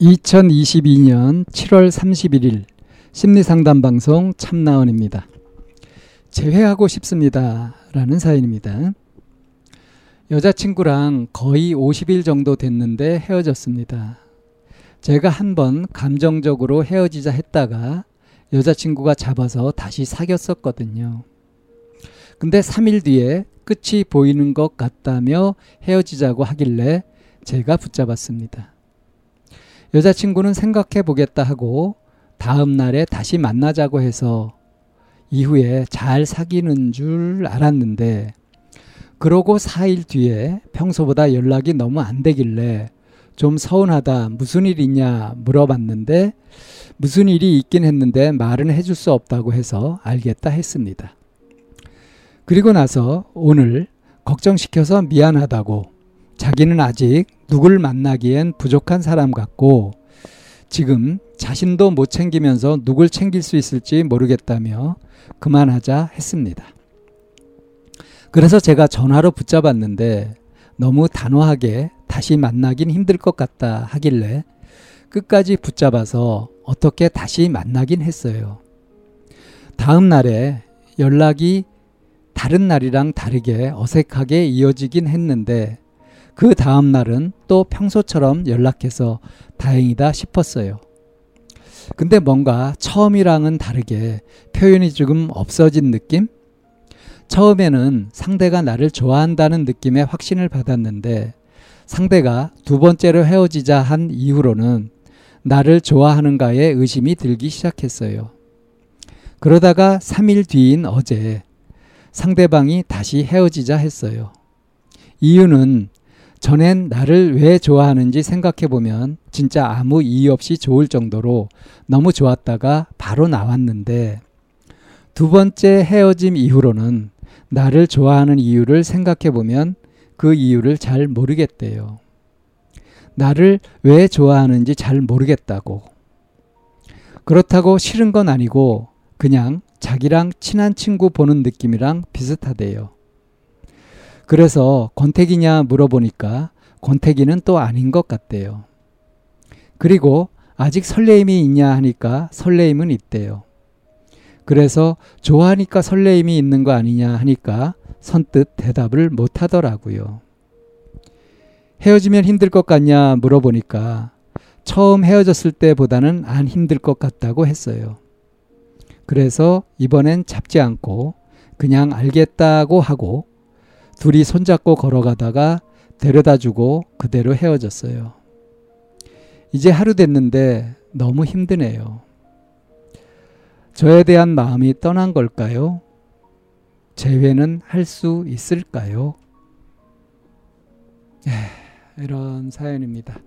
2022년 7월 31일 심리상담 방송 참나원입니다. 재회하고 싶습니다. 라는 사연입니다. 여자친구랑 거의 50일 정도 됐는데 헤어졌습니다. 제가 한 번 감정적으로 헤어지자 했다가 여자친구가 잡아서 다시 사귀었었거든요. 근데 3일 뒤에 끝이 보이는 것 같다며 헤어지자고 하길래 제가 붙잡았습니다. 여자친구는 생각해 보겠다 하고 다음 날에 다시 만나자고 해서 이후에 잘 사귀는 줄 알았는데 그러고 4일 뒤에 평소보다 연락이 너무 안 되길래 좀 서운하다 무슨 일 있냐 물어봤는데 무슨 일이 있긴 했는데 말은 해줄 수 없다고 해서 알겠다 했습니다. 그리고 나서 오늘 걱정시켜서 미안하다고 자기는 아직 누굴 만나기엔 부족한 사람 같고 지금 자신도 못 챙기면서 누굴 챙길 수 있을지 모르겠다며 그만하자 했습니다. 그래서 제가 전화로 붙잡았는데 너무 단호하게 다시 만나긴 힘들 것 같다 하길래 끝까지 붙잡아서 어떻게 다시 만나긴 했어요. 다음 날에 연락이 다른 날이랑 다르게 어색하게 이어지긴 했는데 그 다음 날은 또 평소처럼 연락해서 다행이다 싶었어요. 근데 뭔가 처음이랑은 다르게 표현이 조금 없어진 느낌? 처음에는 상대가 나를 좋아한다는 느낌의 확신을 받았는데 상대가 두 번째로 헤어지자 한 이후로는 나를 좋아하는가에 의심이 들기 시작했어요. 그러다가 3일 뒤인 어제 상대방이 다시 헤어지자 했어요. 이유는 전엔 나를 왜 좋아하는지 생각해 보면 진짜 아무 이유 없이 좋을 정도로 너무 좋았다가 바로 나왔는데 두 번째 헤어짐 이후로는 나를 좋아하는 이유를 생각해 보면 그 이유를 잘 모르겠대요. 나를 왜 좋아하는지 잘 모르겠다고. 그렇다고 싫은 건 아니고 그냥 자기랑 친한 친구 보는 느낌이랑 비슷하대요. 그래서 권태기냐 물어보니까 권태기는 또 아닌 것 같대요. 그리고 아직 설레임이 있냐 하니까 설레임은 있대요. 그래서 좋아하니까 설레임이 있는 거 아니냐 하니까 선뜻 대답을 못 하더라고요. 헤어지면 힘들 것 같냐 물어보니까 처음 헤어졌을 때보다는 안 힘들 것 같다고 했어요. 그래서 이번엔 잡지 않고 그냥 알겠다고 하고 둘이 손잡고 걸어가다가 데려다 주고 그대로 헤어졌어요. 이제 하루 됐는데 너무 힘드네요. 저에 대한 마음이 떠난 걸까요? 재회는 할 수 있을까요? 에, 이런 사연입니다.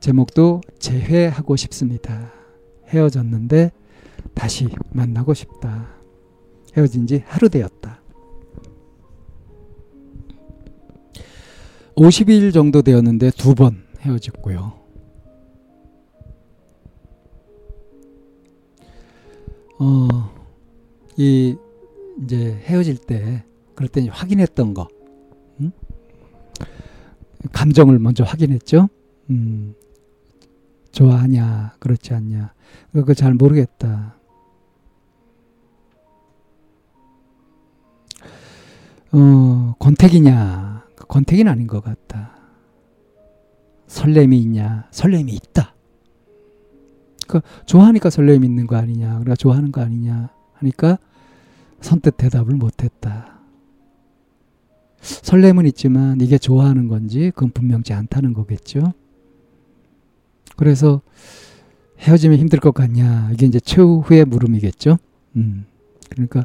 제목도 재회하고 싶습니다. 헤어졌는데 다시 만나고 싶다. 헤어진 지 하루 되었다. 50일 정도 되었는데 두 번 헤어졌고요. 어, 이 이제 헤어질 때 그럴 때 확인했던 거, 음? 감정을 먼저 확인했죠. 음, 좋아하냐, 그렇지 않냐, 그거 잘 모르겠다. 어, 권태기냐, 권태기는 아닌 것 같다. 설렘이 있냐, 설렘이 있다. 그 좋아하니까 설렘이 있는 거 아니냐, 그러니까 좋아하는 거 아니냐 하니까 선뜻 대답을 못했다. 설렘은 있지만 이게 좋아하는 건지 그건 분명치 않다는 거겠죠. 그래서 헤어지면 힘들 것 같냐 이게 이제 최후의 물음이겠죠. 음. 그러니까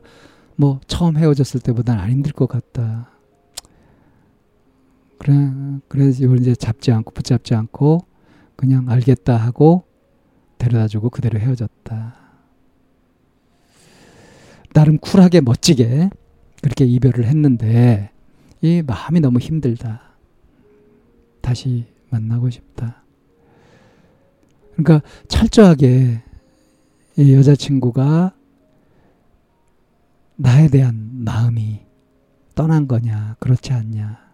뭐 처음 헤어졌을 때보다는 안 힘들 것 같다. 그래, 그래서 이걸 이제 잡지 않고 붙잡지 않고 그냥 알겠다 하고 데려다주고 그대로 헤어졌다. 나름 쿨하게 멋지게 그렇게 이별을 했는데 이 마음이 너무 힘들다. 다시 만나고 싶다. 그러니까 철저하게 이 여자친구가 나에 대한 마음이 떠난 거냐, 그렇지 않냐.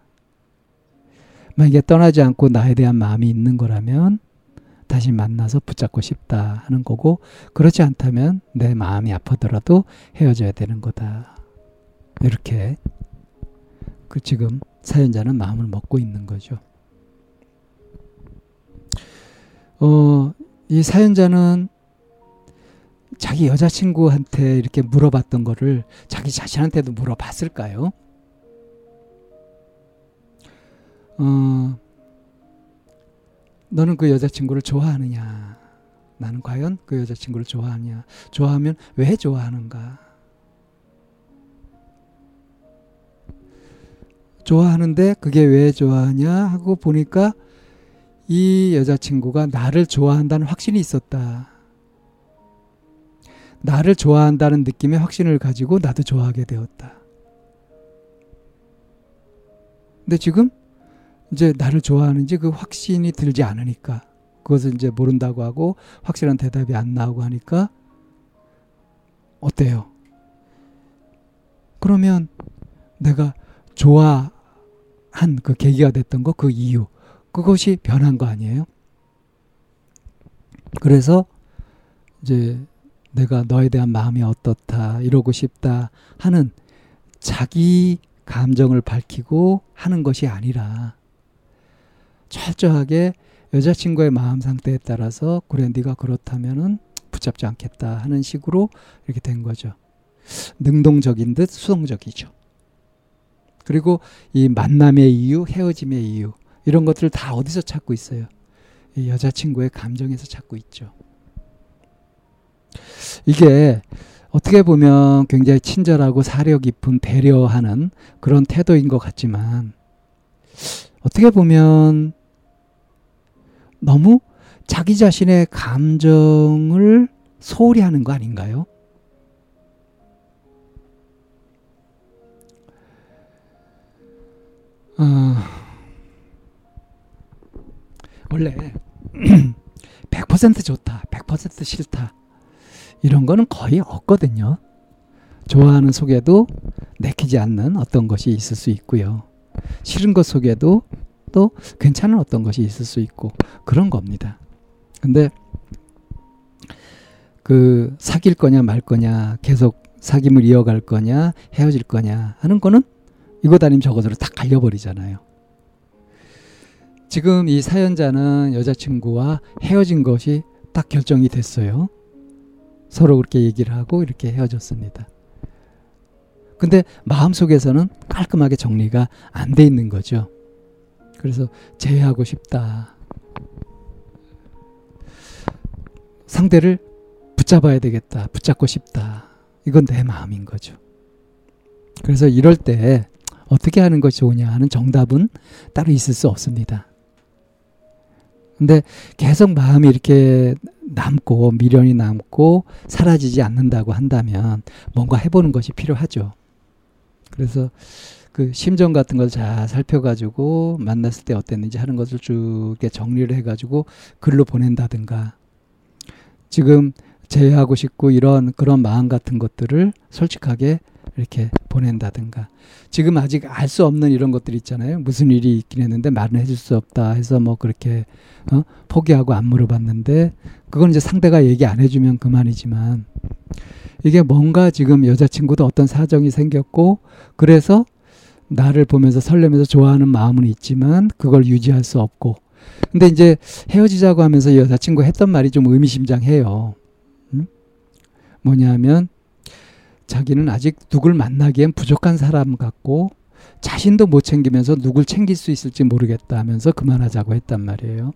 만약에 떠나지 않고 나에 대한 마음이 있는 거라면 다시 만나서 붙잡고 싶다 하는 거고, 그렇지 않다면 내 마음이 아프더라도 헤어져야 되는 거다. 이렇게 그 지금 사연자는 마음을 먹고 있는 거죠. 어, 이 사연자는 자기 여자친구한테 이렇게 물어봤던 거를 자기 자신한테도 물어봤을까요? 어, 너는 그 여자친구를 좋아하느냐? 나는 과연 그 여자친구를 좋아하냐? 좋아하면 왜 좋아하는가? 좋아하는데 그게 왜 좋아하냐 하고 보니까 이 여자친구가 나를 좋아한다는 확신이 있었다. 나를 좋아한다는 느낌의 확신을 가지고 나도 좋아하게 되었다. 근데 지금 이제 나를 좋아하는지 그 확신이 들지 않으니까 그것을 이제 모른다고 하고 확실한 대답이 안 나오고 하니까 어때요? 그러면 내가 좋아한 그 계기가 됐던 거 그 이유 그것이 변한 거 아니에요? 그래서 이제 내가 너에 대한 마음이 어떻다, 이러고 싶다 하는 자기 감정을 밝히고 하는 것이 아니라 철저하게 여자친구의 마음 상태에 따라서 그래 네가 그렇다면은 붙잡지 않겠다 하는 식으로 이렇게 된 거죠. 능동적인 듯 수동적이죠. 그리고 이 만남의 이유, 헤어짐의 이유 이런 것들을 다 어디서 찾고 있어요? 여자친구의 감정에서 찾고 있죠. 이게 어떻게 보면 굉장히 친절하고 사려 깊은 배려하는 그런 태도인 것 같지만 어떻게 보면 너무 자기 자신의 감정을 소홀히 하는 거 아닌가요? 어, 원래 100% 좋다, 100% 싫다. 이런 거는 거의 없거든요. 좋아하는 속에도 내키지 않는 어떤 것이 있을 수 있고요. 싫은 것 속에도 또 괜찮은 어떤 것이 있을 수 있고 그런 겁니다. 근데 그 사귈 거냐 말 거냐 계속 사귐을 이어갈 거냐 헤어질 거냐 하는 거는 이것 아니면 저것으로 딱 갈려버리잖아요. 지금 이 사연자는 여자친구와 헤어진 것이 딱 결정이 됐어요. 서로 그렇게 얘기를 하고 이렇게 헤어졌습니다. 근데 마음속에서는 깔끔하게 정리가 안 돼 있는 거죠. 그래서 제외하고 싶다. 상대를 붙잡아야 되겠다. 붙잡고 싶다. 이건 내 마음인 거죠. 그래서 이럴 때 어떻게 하는 것이 좋으냐 하는 정답은 따로 있을 수 없습니다. 근데 계속 마음이 이렇게 남고 미련이 남고 사라지지 않는다고 한다면 뭔가 해보는 것이 필요하죠. 그래서 그 심정 같은 걸 잘 살펴가지고 만났을 때 어땠는지 하는 것을 쭉 정리를 해가지고 글로 보낸다든가. 지금 제외하고 싶고 이런 그런 마음 같은 것들을 솔직하게 이렇게 보낸다든가. 지금 아직 알 수 없는 이런 것들 있잖아요. 무슨 일이 있긴 했는데 말은 해줄 수 없다 해서 뭐 그렇게 어? 포기하고 안 물어봤는데 그건 이제 상대가 얘기 안 해주면 그만이지만 이게 뭔가 지금 여자친구도 어떤 사정이 생겼고 그래서 나를 보면서 설레면서 좋아하는 마음은 있지만 그걸 유지할 수 없고 근데 이제 헤어지자고 하면서 여자친구 했던 말이 좀 의미심장해요. 음? 뭐냐면 자기는 아직 누굴 만나기엔 부족한 사람 같고 자신도 못 챙기면서 누굴 챙길 수 있을지 모르겠다 하면서 그만하자고 했단 말이에요.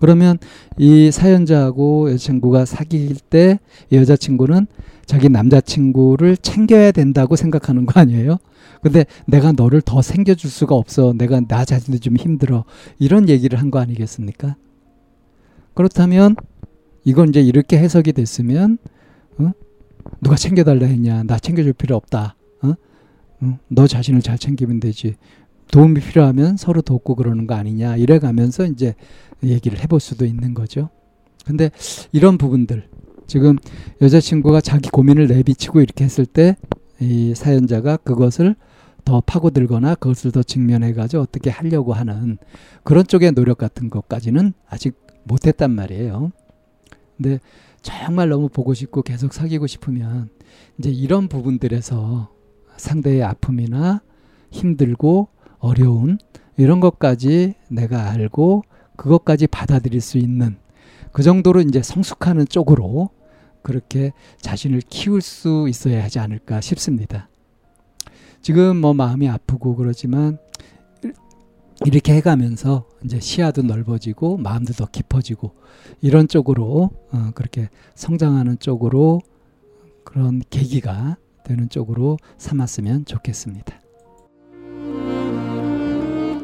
그러면 이 사연자하고 여자친구가 사귈 때 여자친구는 자기 남자친구를 챙겨야 된다고 생각하는 거 아니에요? 근데 내가 너를 더 챙겨줄 수가 없어. 내가 나 자신도 좀 힘들어. 이런 얘기를 한 거 아니겠습니까? 그렇다면 이건 이제 이렇게 해석이 됐으면 어? 누가 챙겨달라 했냐? 나 챙겨줄 필요 없다. 어? 어? 너 자신을 잘 챙기면 되지. 도움이 필요하면 서로 돕고 그러는 거 아니냐. 이래 가면서 이제 얘기를 해볼 수도 있는 거죠. 근데 이런 부분들 지금 여자친구가 자기 고민을 내비치고 이렇게 했을 때 이 사연자가 그것을 더 파고들거나 그것을 더 직면해가지고 어떻게 하려고 하는 그런 쪽의 노력 같은 것까지는 아직 못했단 말이에요. 근데 정말 너무 보고 싶고 계속 사귀고 싶으면 이제 이런 부분들에서 상대의 아픔이나 힘들고 어려운 이런 것까지 내가 알고 그것까지 받아들일 수 있는 그 정도로 이제 성숙하는 쪽으로 그렇게 자신을 키울 수 있어야 하지 않을까 싶습니다. 지금 뭐 마음이 아프고 그러지만 이렇게 해가면서 이제 시야도 넓어지고 마음도 더 깊어지고 이런 쪽으로 어 그렇게 성장하는 쪽으로 그런 계기가 되는 쪽으로 삼았으면 좋겠습니다.